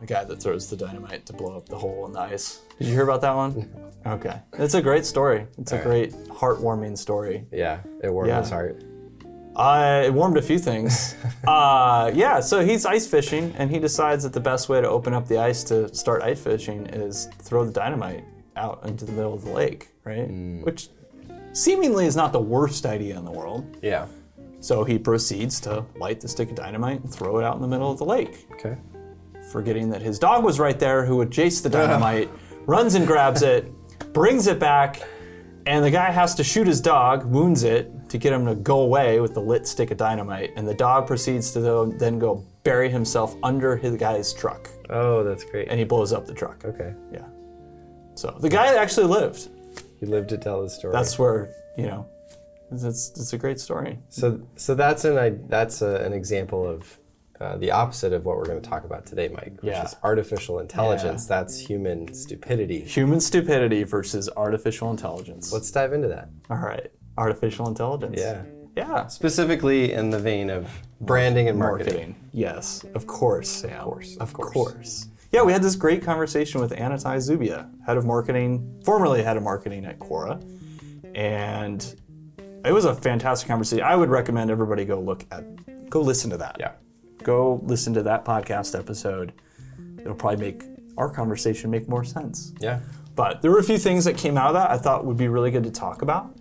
The guy that throws the dynamite to blow up the hole in the ice. Did you hear about that one? Okay. It's a great story. It's a great heartwarming story. Yeah, it warmed Yeah. his heart. Uh, it warmed a few things. uh, yeah, so he's ice fishing, and he decides that the best way to open up the ice to start ice fishing is throw the dynamite out into the middle of the lake, right? Which seemingly is not the worst idea in the world. Yeah. So he proceeds to light the stick of dynamite and throw it out in the middle of the lake, Okay. forgetting that his dog was right there who would chase the dynamite, runs and grabs it, brings it back, and the guy has to shoot his dog, wounds it to get him to go away with the lit stick of dynamite, and the dog proceeds to then go bury himself under his guy's truck, Oh, that's great. and he blows up the truck. okay. Yeah. So the guy actually lived. He lived to tell the story. That's where you know, it's it's, a great story. So, so that's an I- that's a, an example of uh, the opposite of what we're going to talk about today, Mike, which Yeah. is artificial intelligence. That's human stupidity. Human stupidity versus artificial intelligence. Let's dive into that. All right, artificial intelligence. Yeah. Yeah. Specifically in the vein of branding and marketing. Marketing. Yes, of course, Sam. Of course, Of of course. course. Yeah, we had this great conversation with Anati Zubia, head of marketing, formerly head of marketing at Quora. And it was a fantastic conversation. I would recommend everybody go look at, go listen to that. Yeah. Go listen to that podcast episode. It'll probably make our conversation make more sense. Yeah. But there were a few things that came out of that I thought would be really good to talk about.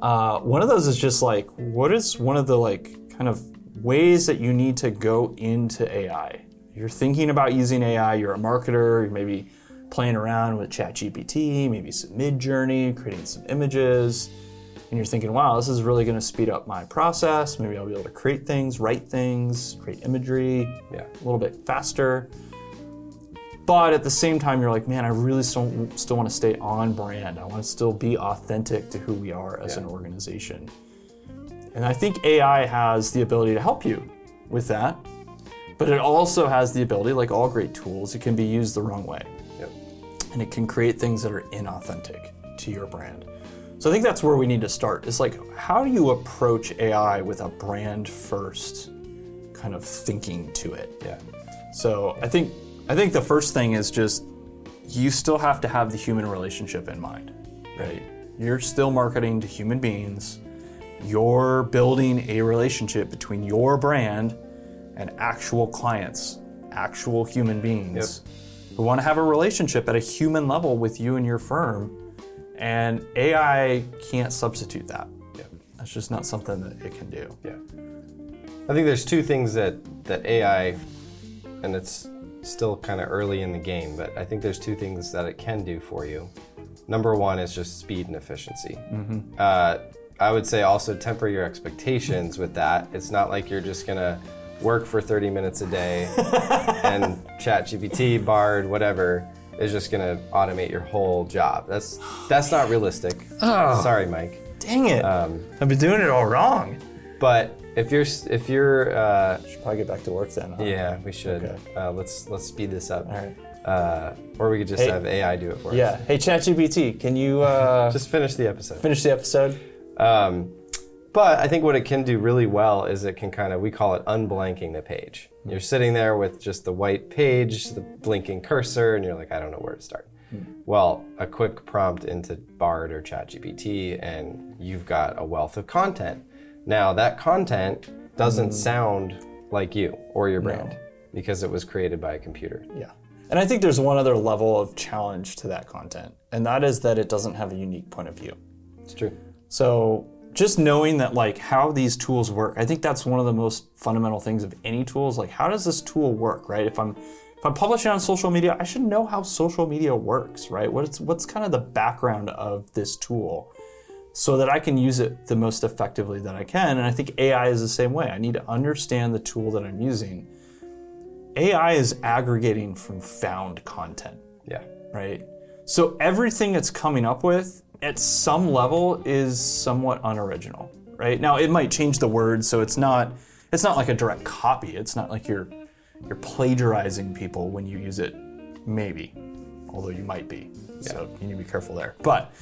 Uh, one of those is just like, what is one of the like kind of ways that you need to go into AI? You're thinking about using AI. You're a marketer. You're maybe playing around with ChatGPT, maybe some Midjourney, creating some images, and you're thinking, wow, this is really going to speed up my process. Maybe I'll be able to create things, write things, create imagery Yeah. a little bit faster. But at the same time, you're like, man, I really still, still want to stay on brand. I want to still be authentic to who we are as an organization. And I think AI has the ability to help you with that. But it also has the ability, like all great tools, it can be used the wrong way. Yep. And it can create things that are inauthentic to your brand. So I think that's where we need to start. It's like, how do you approach AI with a brand first kind of thinking to it? Yeah. So I think I think the first thing is just you still have to have the human relationship in mind, right? You're still marketing to human beings. You're building a relationship between your brand and actual clients, actual human beings who want to have a relationship at a human level with you and your firm. And AI can't substitute that. Yeah. That's just not something that it can do. Yeah. I think there's two things that that AI, and it's still kind of early in the game, but I think there's two things that it can do for you. Number one is just speed and efficiency. Uh, I would say also temper your expectations with that. It's not like you're just gonna work for 30 minutes a day and ChatGPT, Bard, whatever is just gonna automate your whole job. That's that's not realistic. Oh. Sorry, Mike. Dang it. I've been doing it all wrong. But if you're if you're uh, should Probably get back to work then. huh? Yeah, we should. Okay. Uh, let's let's speed this up. All right. Uh, or we could just Hey. have AI do it for us. Yeah. Hey, ChatGPT, can you uh, Just finish the episode. finish the episode? Um, but I think what it can do really well is it can kind of we call it unblanking the page. Hmm. You're sitting there with just the white page, the blinking cursor, and you're like, I don't know where to start. Hmm. Well, a quick prompt into Bard or ChatGPT, and you've got a wealth of content. Now that content doesn't hmm. sound like you or your brand because it was created by a computer. Yeah. And I think there's one other level of challenge to that content, and that is that it doesn't have a unique point of view. It's true. So just knowing that like how these tools work, I think that's one of the most fundamental things of any tools. Like how does this tool work, right? If I'm if I'm publishing on social media, I should know how social media works, right? What's what's kind of the background of this tool so that I can use it the most effectively that I can. And I think AI is the same way. I need to understand the tool that I'm using. AI is aggregating from found content Yeah. right? So everything it's coming up with at some level is somewhat unoriginal, right? Now it might change the words, so it's not it's not like a direct copy. It's not like you're you're plagiarizing people when you use it, maybe, although you might be. So you need to be careful there. But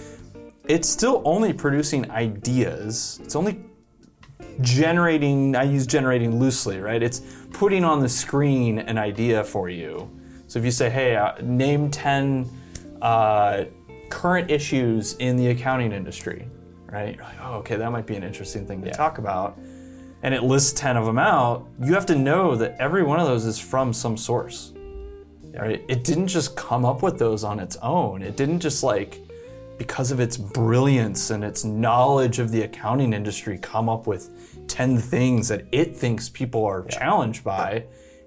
it's still only producing ideas. It's only generating, I use generating loosely, right? It's putting on the screen an idea for you. So if you say, hey, uh, name 10 uh, current issues in the accounting industry, right? You're like, oh, okay, that might be an interesting thing to talk about. And it lists 10 of them out. You have to know that every one of those is from some source, right? It didn't just come up with those on its own. It didn't just like, because of its brilliance and its knowledge of the accounting industry, come up with 10 things that it thinks people are challenged by.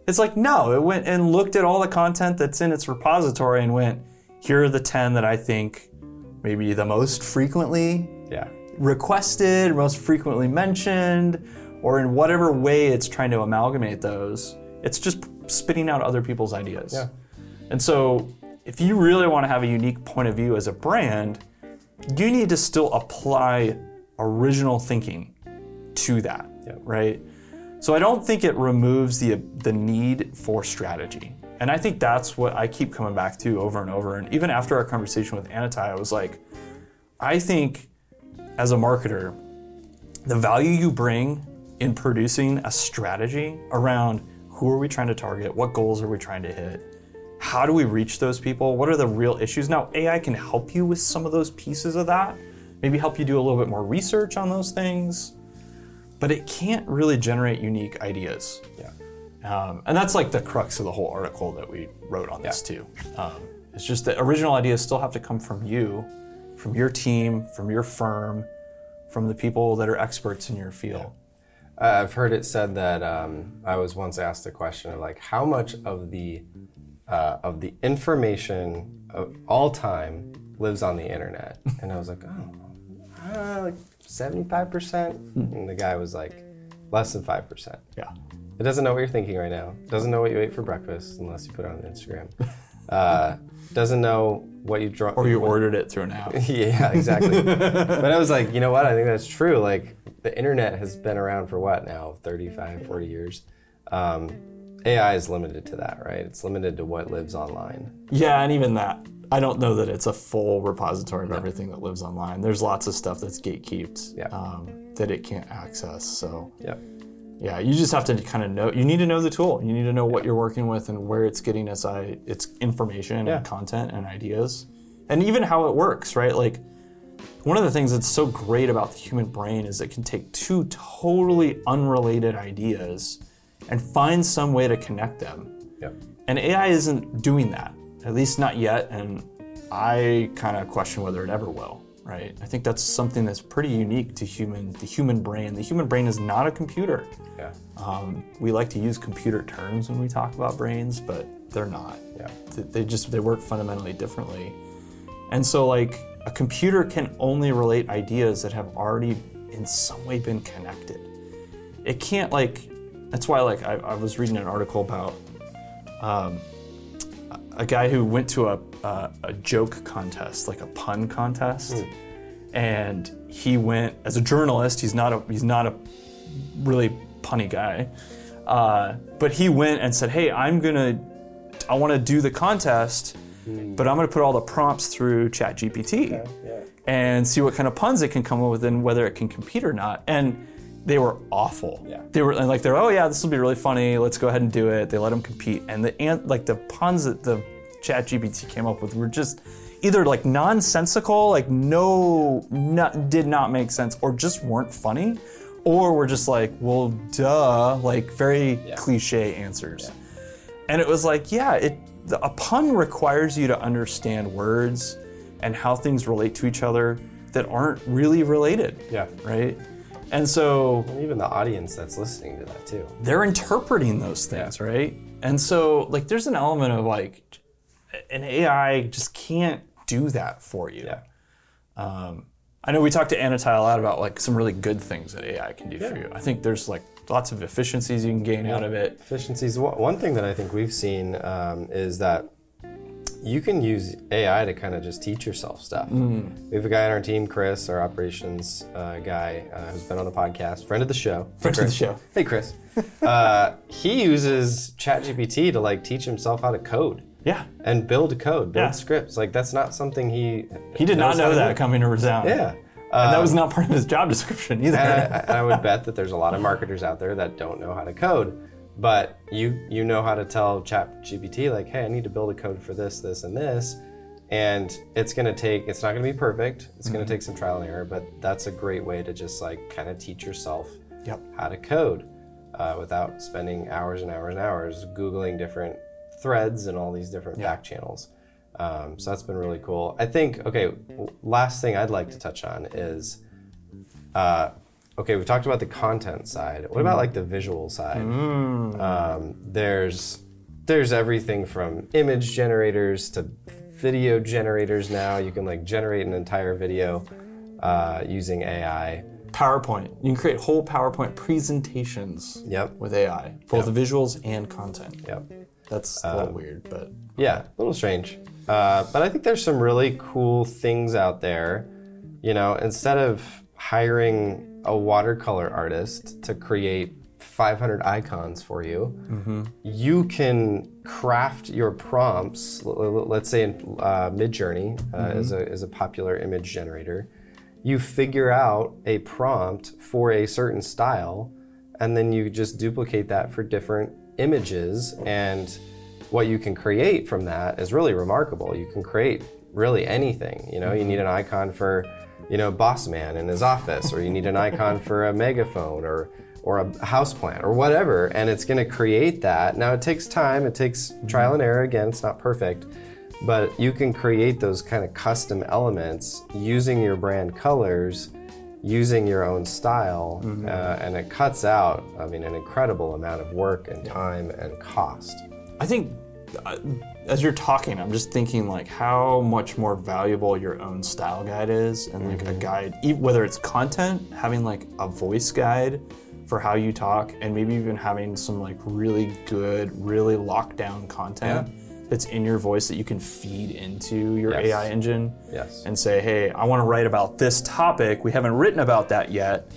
It's like, no, it went and looked at all the content that's in its repository and went, here are the 10 that I think maybe the most frequently Yeah. requested, most frequently mentioned, or in whatever way it's trying to amalgamate those. It's just spitting out other people's ideas. Yeah. And so, if you really want to have a unique point of view as a brand, you need to still apply original thinking to that, right? So I don't think it removes the the need for strategy. And I think that's what I keep coming back to over and over. And even after our conversation with Anati, I was like, I think as a marketer, the value you bring in producing a strategy around who are we trying to target, what goals are we trying to hit, how do we reach those people, what are the real issues. Now, AI can help you with some of those pieces of that, maybe help you do a little bit more research on those things, but it can't really generate unique ideas. Yeah. Um, and that's like the crux of the whole article that we wrote on this too. Um, it's just that original ideas still have to come from you, from your team, from your firm, from the people that are experts in your field. Uh, I've heard it said that um, I was once asked a question of like how much of the uh, of the information of all time lives on the internet, and I was like, oh, uh, like seventy five percent, and the guy was like, less than five percent. Yeah. It doesn't know what you're thinking right now. Doesn't know what you ate for breakfast unless you put it on Instagram. Uh, doesn't know what you drunk. Or you ordered it through an app. Yeah, exactly. but I was like, you know what? I think that's true. Like, the internet has been around for what now? 35, 40 years. Um, AI is limited to that, right? It's limited to what lives online. Yeah, and even that, I don't know that it's a full repository of everything that lives online. There's lots of stuff that's gatekept Yeah. um, that it can't access. So Yep. Yeah, you just have to kind of know. You need to know the tool. You need to know what you're working with and where it's getting its its information Yeah. and content and ideas, and even how it works. Right, like. One of the things that's so great about the human brain is it can take two totally unrelated ideas and find some way to connect them. Yep. And AI isn't doing that, at least not yet. And I kind of question whether it ever will. Right? I think that's something that's pretty unique to human, the human brain. The human brain is not a computer. Yeah. Um, we like to use computer terms when we talk about brains, but they're not. Yeah. Th- They just they work fundamentally differently. And so like a computer can only relate ideas that have already in some way been connected. It can't like that's why like I, I was reading an article about um, a- guy who went to a, a a joke contest, like a pun contest, and he went as a journalist. He's not a he's not a really punny guy, uh, but he went and said, "Hey, I'm gonna I want to do the contest, but I'm gonna put all the prompts through ChatGPT Yeah. and see what kind of puns it can come up with and whether it can compete or not." And they were awful. Yeah. They were like, "They're oh yeah, this will be really funny. Let's go ahead and do it." They let them compete, and the ant like the puns that the ChatGPT came up with were just either like nonsensical, like no, not, did not make sense, or just weren't funny, or were just like, well, duh, like very cliche answers. And it was like, yeah, it the, a pun requires you to understand words and how things relate to each other that aren't really related, Yeah. right? And so And even the audience that's listening to that too. they're interpreting those things, right? And so like there's an element of like an AI just can't do that for you. Yeah. Um, I know we talked to Anati a lot about like some really good things that AI can do for you. I think there's like lots of efficiencies you can gain out of it. Efficiencies. One one thing that I think we've seen um, is that you can use AI to kind of just teach yourself stuff. Mm. We have a guy on our team, Chris, our operations uh, guy, uh, who's been on the podcast, friend of the show. Friend of the show. Hey, Chris. uh, he uses ChatGPT to like teach himself how to code Yeah. and build code, build Yeah. scripts. Like that's not something he He did not know that do. coming to Resound. Yeah. and that was not part of his job description either. I, I would bet that there's a lot of marketers out there that don't know how to code, but you you know how to tell ChatGPT like, hey, I need to build a code for this, this, and this, and it's gonna take. It's not gonna be perfect. It's gonna take some trial and error, but that's a great way to just like kind of teach yourself Yep. how to code uh, without spending hours and hours and hours googling different threads and all these different back channels. Um, so that's been really cool. I think okay. Last thing I'd like to touch on is uh, okay, we talked about the content side. What about like the visual side? Um, there's there's everything from image generators to video generators now. You can like generate an entire video uh, using AI. PowerPoint. You can create whole PowerPoint presentations Yep. with AI, both visuals and content. Yep. That's a little weird, but Yeah, a little strange. Uh, but I think there's some really cool things out there. You know, instead of hiring a watercolor artist to create 500 icons for you, you can craft your prompts. Let's say in uh, Midjourney uh, is, a, is a popular image generator. You figure out a prompt for a certain style, and then you just duplicate that for different images and what you can create from that is really remarkable. You can create really anything. You know, you need an icon for, you know, boss man in his office, or you need an icon for a megaphone or or a houseplant or whatever, and it's going to create that. Now it takes time, it takes trial and error. Again, it's not perfect, but you can create those kind of custom elements using your brand colors using your own style, uh, and it cuts out, I mean, an incredible amount of work and time and cost. I think as you're talking, I'm just thinking like how much more valuable your own style guide is, and like a mm-hmm. guide, whether it's content, having like a voice guide for how you talk, and maybe even having some like really good, really locked down content that's in your voice that you can feed into your Yes. AI engine. Yes. And say, hey, I want to write about this topic. We haven't written about that yet,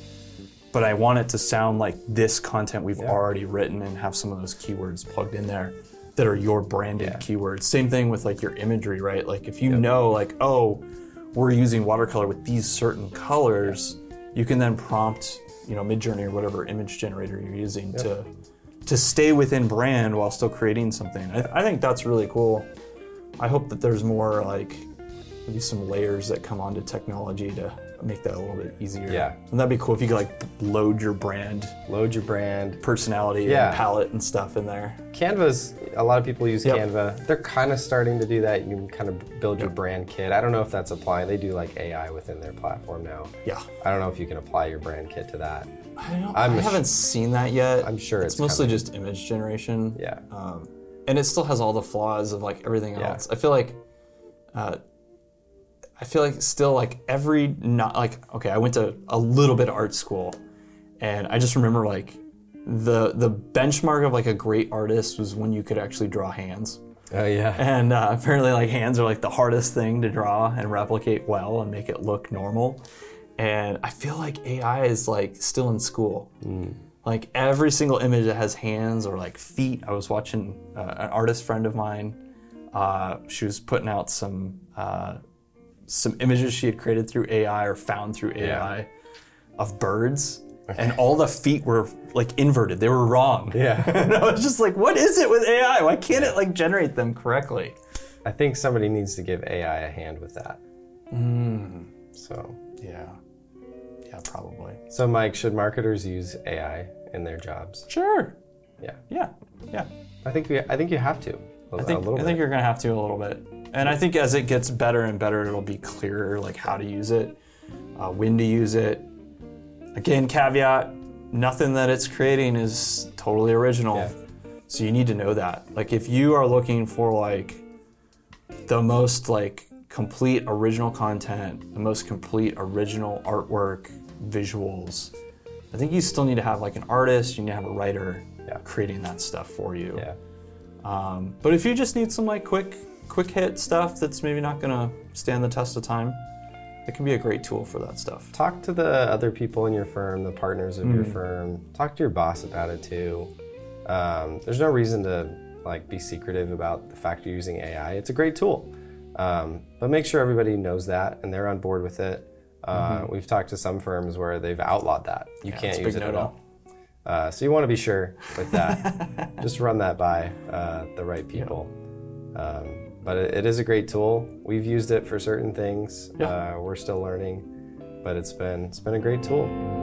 but I want it to sound like this content we've already written and have some of those keywords plugged in there that are your branded keywords. Same thing with like your imagery, right? Like if you know like, oh, we're using watercolor with these certain colors, you can then prompt, you know, Midjourney or whatever image generator you're using to to stay within brand while still creating something. I, I think that's really cool. I hope that there's more like maybe some layers that come onto technology to make that a little bit easier. Yeah. And that'd be cool if you could like load your brand Load your brand. personality Yeah. and palette and stuff in there. Canva's, a lot of people use Yep. Canva. They're kind of starting to do that. You can kind of build your brand kit. I don't know if that's applying. They do like AI within their platform now. Yeah. I don't know if you can apply your brand kit to that. I don't I'm I haven't seen that yet. I'm sure it's, it's mostly coming. just image generation. Yeah. Um, and it still has all the flaws of like everything Yeah. else. I feel like uh, I feel like still like every not like okay, I went to a little bit of art school and I just remember like the the benchmark of like a great artist was when you could actually draw hands. Oh, yeah. And uh, apparently, like hands are like the hardest thing to draw and replicate well and make it look normal. And I feel like AI is like still in school. Like every single image that has hands or like feet. I was watching uh, an artist friend of mine. Uh, she was putting out some uh, some images she had created through AI or found through AI of birds. And all the feet were like inverted. They were wrong. Yeah. and I was just like, what is it with AI? Why can't it like generate them correctly? I think somebody needs to give AI a hand with that. Hmm. So, Yeah. Yeah, probably. so Mike, should marketers use AI in their jobs? Sure. Yeah. Yeah. Yeah. I think we, I think you have to. A, I think I bit. think you're gonna have to a little bit. And I think as it gets better and better, it'll be clearer like how to use it, uh, when to use it. Again, caveat: nothing that it's creating is totally original. Yeah. So you need to know that. Like if you are looking for like the most like complete original content, the most complete original artwork, visuals, I think you still need to have like an artist, you need to have a writer Yeah. creating that stuff for you. Yeah. Um, but if you just need some like quick, quick hit stuff that's maybe not gonna stand the test of time, it can be a great tool for that stuff. Talk to the other people in your firm, the partners of Mm. your firm. Talk to your boss about it too. Um, there's no reason to like be secretive about the fact you're using AI. It's a great tool, um, but make sure everybody knows that and they're on board with it. Uh, We've talked to some firms where they've outlawed that. You it's can't use it at all. Uh, so you want to be sure with that. Just run that by uh, the right people. Um, but it, is a great tool. We've used it for certain things. Yeah. Uh, we're still learning, but it's been it's been a great tool.